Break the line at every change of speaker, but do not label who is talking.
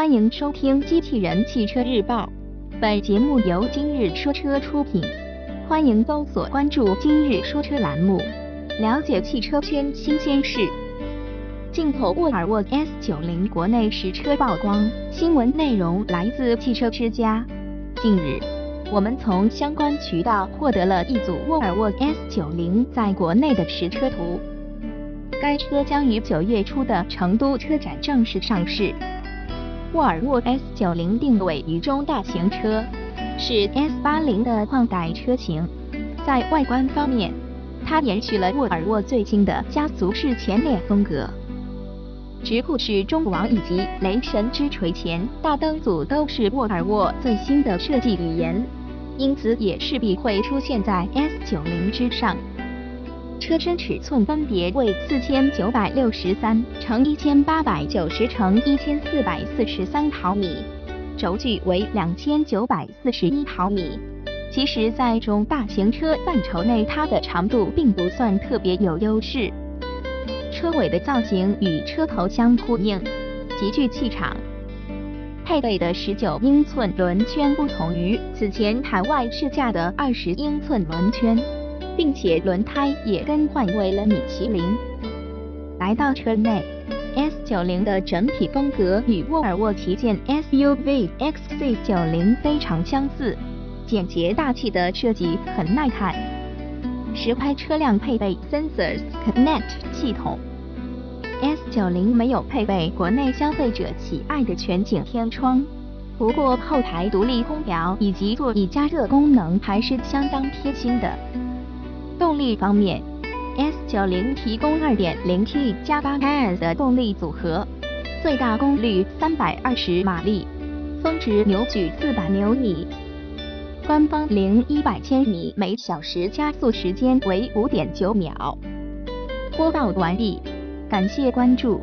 欢迎收听《机器人汽车日报》，本节目由今日说车出品。欢迎搜索关注“今日说车”栏目，了解汽车圈新鲜事。进口沃尔沃 S90 国内实车曝光，新闻内容来自汽车之家。近日，我们从相关渠道获得了一组沃尔沃 S90 在国内的实车图。该车将于九月初的成都车展正式上市。沃尔沃 S90 定位于中大型车，是 S80 的换代车型。在外观方面，它延续了沃尔沃最新的家族式前脸风格。直瀑式中网以及雷神之锤前大灯组都是沃尔沃最新的设计语言，因此也势必会出现在 S90 之上。车身尺寸分别为四千九百六十三乘一千八百九十乘一千四百四十三毫米，轴距为两千九百四十一毫米。其实，在中大型车范畴内，它的长度并不算特别有优势。车尾的造型与车头相呼应，极具气场。配备的十九英寸轮圈不同于此前海外试驾的二十英寸轮圈。并且轮胎也更换为了米其林。来到车内，S90 的整体风格与沃尔沃旗舰 SUV XC90 非常相似，简洁大气的设计很耐看。实拍车辆配备 Sensors Connect 系统，S90 没有配备国内消费者喜爱的全景天窗，不过后排独立空调以及座椅加热功能还是相当贴心的。动力方面，S90 提供 2.0T 加 8S 的动力组合，最大功率320马力，峰值扭矩400牛米，官方零一百千米每小时加速时间为5.9秒。播报完毕，感谢关注。